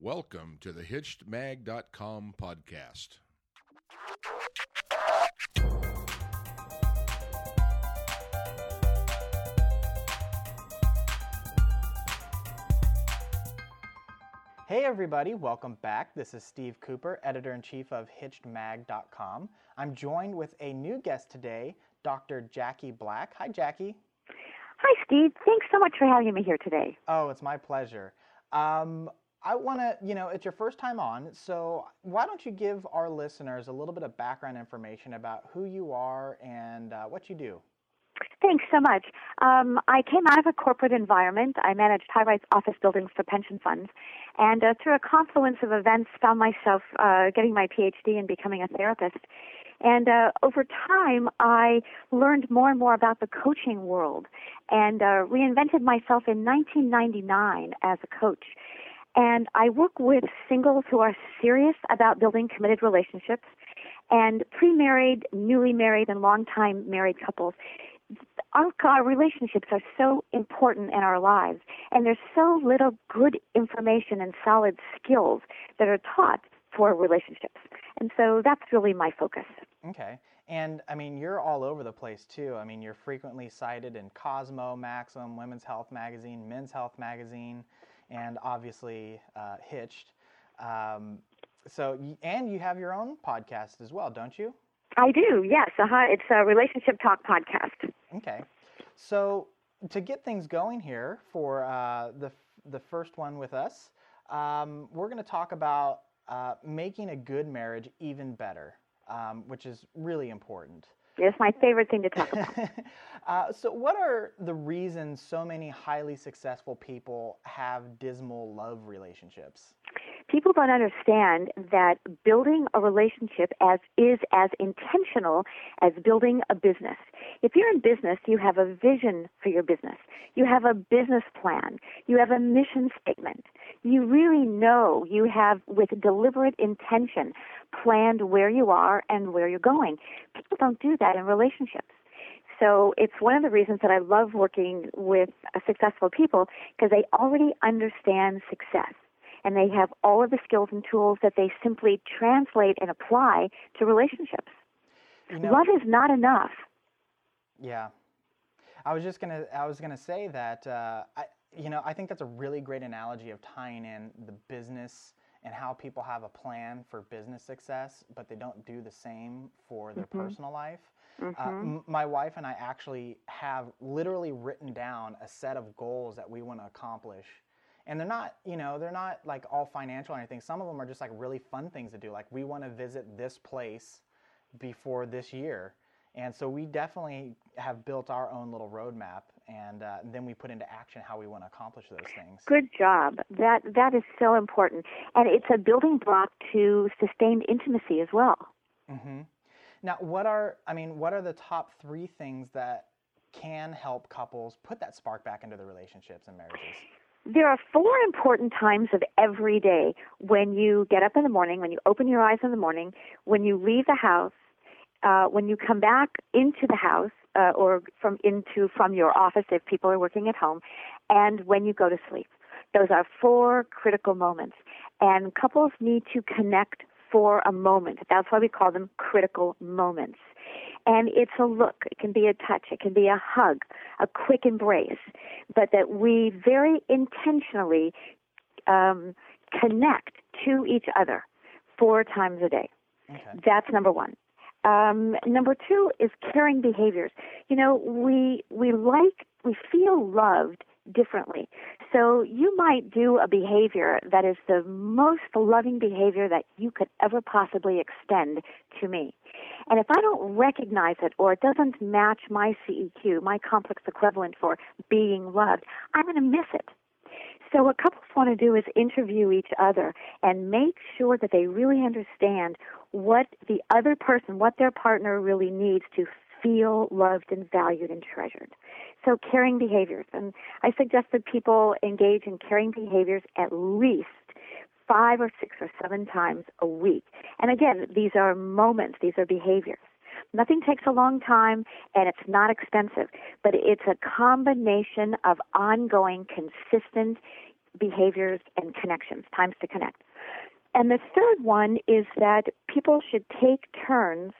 Welcome to the HitchedMag.com podcast. Hey everybody, welcome back. This is Steve Cooper, editor in chief of HitchedMag.com. I'm joined with a new guest today, Dr. Jackie Black. Hi, Jackie. Hi, Steve. Thanks so much for having me here today. Oh, it's my pleasure. Um, I want to, you know, it's your first time on, so why don't you give our listeners a little bit of background information about who you are and uh, what you do? Thanks so much. Um, I came out of a corporate environment. I managed high-rise office buildings for pension funds, and uh, through a confluence of events, found myself uh, getting my PhD and becoming a therapist. And uh, over time, I learned more and more about the coaching world, and uh, reinvented myself in 1999 as a coach. And I work with singles who are serious about building committed relationships, and pre-married, newly married, and long-time married couples our, our relationships are so important in our lives, and there's so little good information and solid skills that are taught for relationships. And so that's really my focus. Okay. And I mean, you're all over the place too. I mean, you're frequently cited in Cosmo, Maxim, Women's Health Magazine, Men's Health Magazine, and obviously uh, Hitched. Um, so, and you have your own podcast as well, don't you? I do, yes. Uh-huh. It's a relationship talk podcast. Okay. So to get things going here for uh, the the first one with us, um, we're going to talk about uh, making a good marriage even better, um, which is really important. It's my favorite thing to talk about. uh, so, what are the reasons so many highly successful people have dismal love relationships? People don't understand that building a relationship as is as intentional as building a business. If you're in business, you have a vision for your business. You have a business plan. You have a mission statement. You really know you have with deliberate intention planned where you are and where you're going. People don't do that in relationships. So it's one of the reasons that I love working with successful people because they already understand success and they have all of the skills and tools that they simply translate and apply to relationships. You know, Love is not enough. Yeah. I was just gonna. I was gonna say that. Uh, I, you know, I think that's a really great analogy of tying in the business and how people have a plan for business success, but they don't do the same for their mm-hmm. personal life. Uh, mm-hmm. Uh, m- my wife and I actually have literally written down a set of goals that we want to accomplish and they're not you know they're not like all financial or anything. Some of them are just like really fun things to do. Like we want to visit this place before this year. And so we definitely have built our own little roadmap and uh, then we put into action how we want to accomplish those things. Good job. That that is so important. And it's a building block to sustained intimacy as well. Mm-hmm. now what are i mean what are the top three things that can help couples put that spark back into their relationships and marriages there are four important times of every day when you get up in the morning, when you open your eyes in the morning, when you leave the house, uh, when you come back into the house uh, or from into from your office if people are working at home, and when you go to sleep. Those are four critical moments, and couples need to connect for a moment. That's why we call them critical moments. And it's a look, it can be a touch, it can be a hug, a quick embrace, but that we very intentionally um, connect to each other four times a day. Okay. That's number one. Um, number two is caring behaviors. You know, we we like we feel loved differently. So you might do a behavior that is the most loving behavior that you could ever possibly extend to me. And if I don't recognize it or it doesn't match my CEQ, my complex equivalent for being loved, I'm going to miss it. So what couples want to do is interview each other and make sure that they really understand what the other person, what their partner really needs to feel loved and valued and treasured. So caring behaviors. And I suggest that people engage in caring behaviors at least five or six or seven times a week. And again, these are moments, these are behaviors. Nothing takes a long time and it's not expensive, but it's a combination of ongoing, consistent behaviors and connections, times to connect. And the third one is that people should take turns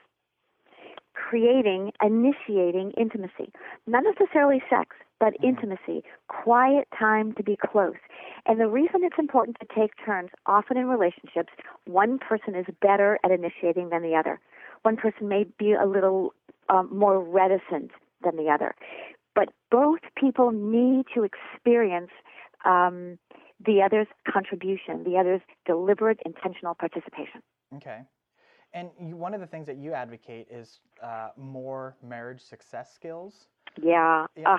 creating, initiating intimacy. Not necessarily sex, but mm-hmm. intimacy, quiet time to be close. And the reason it's important to take turns, often in relationships, one person is better at initiating than the other. One person may be a little um, more reticent than the other. But both people need to experience um, the other's contribution, the other's deliberate, intentional participation. Okay. And you, one of the things that you advocate is uh, more marriage success skills. Yeah. yeah. Uh,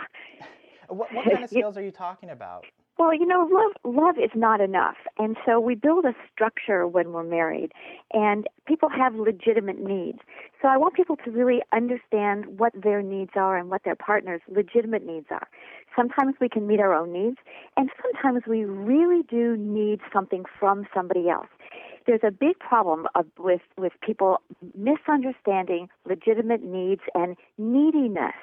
what, what kind of skills are you talking about? Well, you know, love love is not enough, and so we build a structure when we're married, and people have legitimate needs. So I want people to really understand what their needs are and what their partner's legitimate needs are. Sometimes we can meet our own needs, and sometimes we really do need something from somebody else. There's a big problem of, with with people misunderstanding legitimate needs and neediness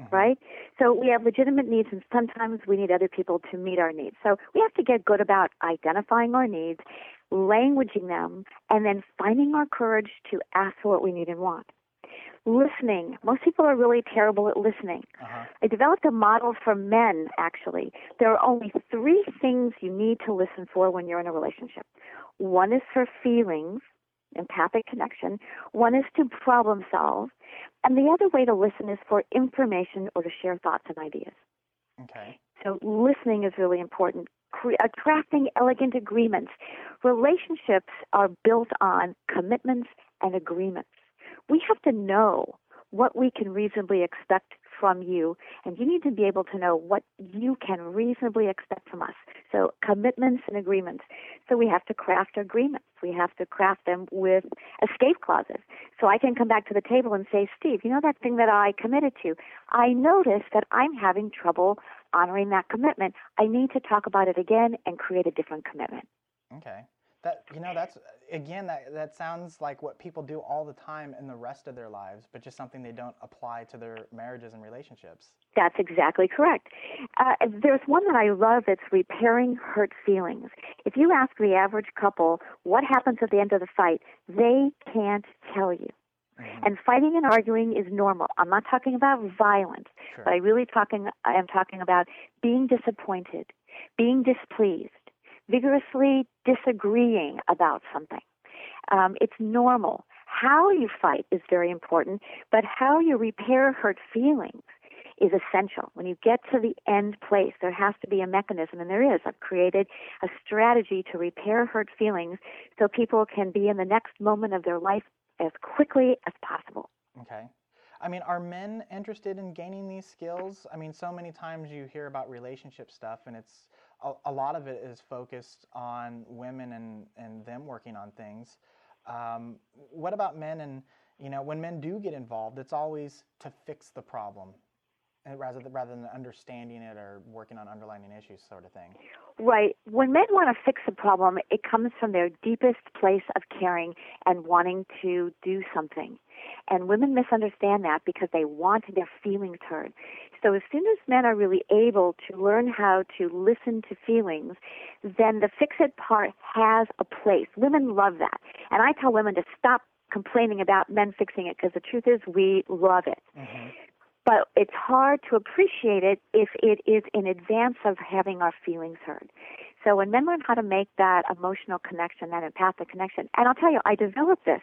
mm-hmm. right? So we have legitimate needs, and sometimes we need other people to meet our needs. So we have to get good about identifying our needs, languaging them, and then finding our courage to ask for what we need and want. Listening. Most people are really terrible at listening. Uh-huh. I developed a model for men, actually. There are only three things you need to listen for when you're in a relationship. One is for feelings, empathic connection. One is to problem solve. And the other way to listen is for information or to share thoughts and ideas. Okay. So listening is really important. Cre- attracting elegant agreements. Relationships are built on commitments and agreements. We have to know what we can reasonably expect from you, and you need to be able to know what you can reasonably expect from us. So, commitments and agreements. So, we have to craft agreements. We have to craft them with escape clauses. So, I can come back to the table and say, Steve, you know that thing that I committed to? I noticed that I'm having trouble honoring that commitment. I need to talk about it again and create a different commitment. Okay. That you know that's again that that sounds like what people do all the time in the rest of their lives, but just something they don't apply to their marriages and relationships. That's exactly correct. Uh, there's one that I love. It's repairing hurt feelings. If you ask the average couple what happens at the end of the fight, they can't tell you. Mm-hmm. And fighting and arguing is normal. I'm not talking about violence, sure. but I really talking I am talking about being disappointed, being displeased, vigorously disagreeing about something. Um, it's normal. How you fight is very important, but how you repair hurt feelings is essential. When you get to the end place, there has to be a mechanism, and there is. I've created a strategy to repair hurt feelings so people can be in the next moment of their life as quickly as possible. Okay. I mean, are men interested in gaining these skills? I mean, so many times you hear about relationship stuff, and it's a, a lot of it is focused on women and, and them working on things. Um, what about men? And you know, when men do get involved, it's always to fix the problem, rather than, rather than understanding it or working on underlying issues, sort of thing. Right. When men want to fix a problem, it comes from their deepest place of caring and wanting to do something. And women misunderstand that because they want their feelings heard. So as soon as men are really able to learn how to listen to feelings, then the fix it part has a place. Women love that. And I tell women to stop complaining about men fixing it because the truth is we love it. Mm-hmm. But it's hard to appreciate it if it is in advance of having our feelings heard. So when men learn how to make that emotional connection, that empathic connection, and I'll tell you, I developed this.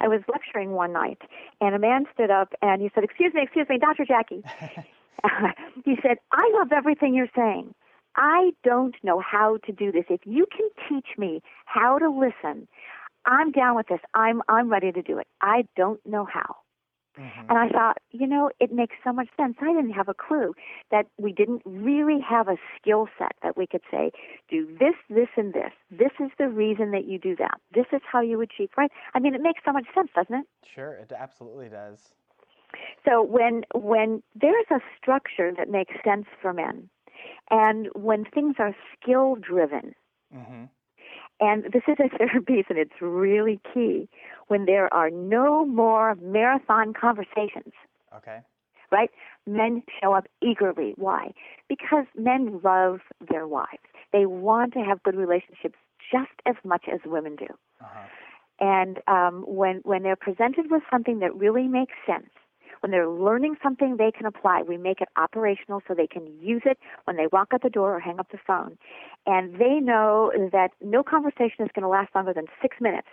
I was lecturing one night, and a man stood up and he said, "Excuse me, excuse me, Dr. Jackie." he said, I love everything you're saying. I don't know how to do this. If you can teach me how to listen, I'm down with this. I'm I'm ready to do it. I don't know how. Mm-hmm. And I thought, you know, it makes so much sense. I didn't have a clue that we didn't really have a skill set that we could say, do this, this, and this. This is the reason that you do that. This is how you achieve, right? I mean, it makes so much sense, doesn't it? Sure, it absolutely does. So when when there's a structure that makes sense for men, and when things are skill driven, mm-hmm. And this is a third piece, and it's really key. When there are no more marathon conversations. Okay. Right? Men show up eagerly. Why? Because men love their wives. They want to have good relationships just as much as women do. Uh-huh. And um, when when they're presented with something that really makes sense, when they're learning something they can apply, we make it operational so they can use it when they walk out the door or hang up the phone. And they know that no conversation is going to last longer than six minutes.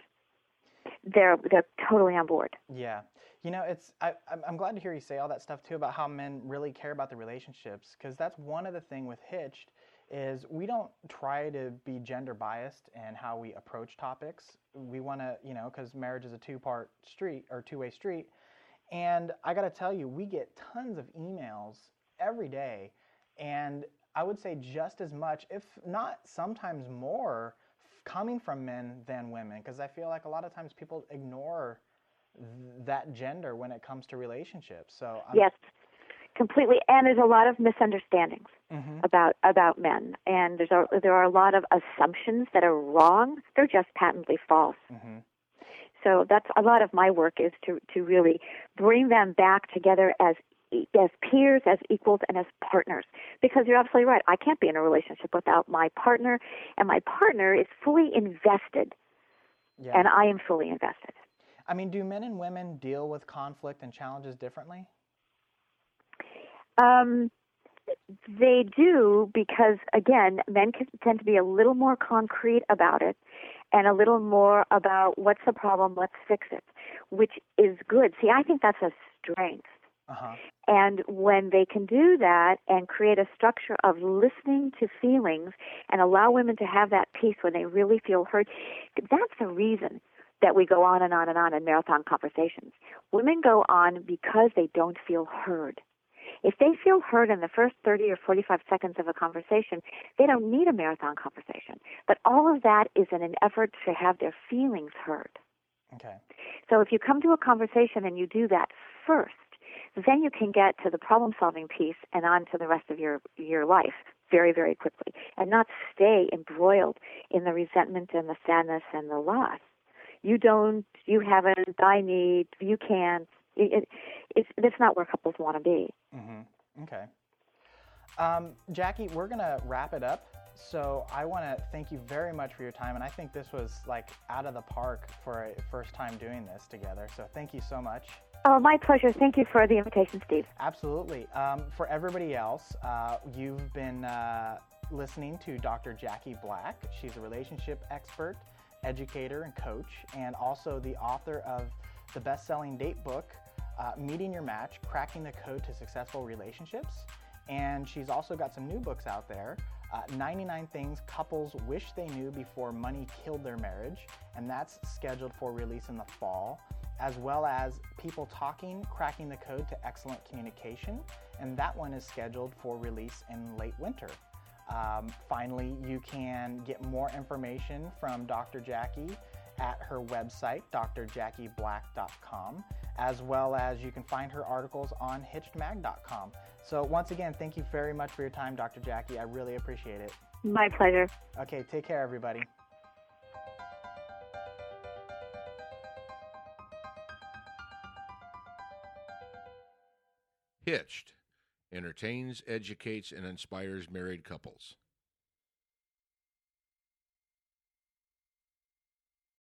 They're they're totally on board. Yeah. You know, it's I, I'm- glad to hear you say all that stuff too about how men really care about the relationships because that's one of the thing with Hitched is we don't try to be gender biased in how we approach topics. We want to, you know, because marriage is a two-part street or two-way street. And I got to tell you, we get tons of emails every day, and I would say just as much, if not sometimes more, coming from men than women because I feel like a lot of times people ignore th- that gender when it comes to relationships. So I'm, Yes, completely. And there's a lot of misunderstandings Mhm. about about men, and there's a, there are a lot of assumptions that are wrong. They're just patently false. Mhm. So that's a lot of my work is to to really bring them back together as as peers, as equals, and as partners. Because you're absolutely right. I can't be in a relationship without my partner, and my partner is fully invested, Yeah. and I am fully invested. I mean, do men and women deal with conflict and challenges differently? Um, they do because again, men can, tend to be a little more concrete about it, and a little more about what's the problem, let's fix it, which is good. See, I think that's a strength. Uh huh. And when they can do that and create a structure of listening to feelings and allow women to have that peace when they really feel heard, that's the reason that we go on and on and on in marathon conversations. Women go on because they don't feel heard. If they feel heard in the first 30 or 45 seconds of a conversation, they don't need a marathon conversation. But all of that is in an effort to have their feelings heard. Okay. So if you come to a conversation and you do that first, then you can get to the problem solving piece and on to the rest of your your life very very quickly and not stay embroiled in the resentment and the sadness and the loss. You don't, you haven't, I need, you can't. It, it, it's it's not where couples want to be. Mm-hmm. Okay. Um, Jackie, we're gonna wrap it up. So I want to thank you very much for your time, and I think this was like out of the park for a first time doing this together. So thank you so much. Oh, my pleasure. Thank you for the invitation, Steve. Absolutely. Um, for everybody else, uh, you've been uh, listening to Dr. Jackie Black. She's a relationship expert, educator, and coach, and also the author of the best selling date book, uh, Meeting Your Match Cracking the Code to Successful Relationships. And she's also got some new books out there. Uh, 99 Things Couples Wish They Knew Before Money Killed Their Marriage, and that's scheduled for release in the fall, as well as People Talking Cracking the Code to Excellent Communication, and that one is scheduled for release in late winter. Um, finally, you can get more information from Dr. Jackie at her website, drjackieblack.com, as well as you can find her articles on hitchedmag.com. So, once again, thank you very much for your time, Dr. Jackie. I really appreciate it. My pleasure. Okay, take care, everybody. Hitched entertains, educates, and inspires married couples.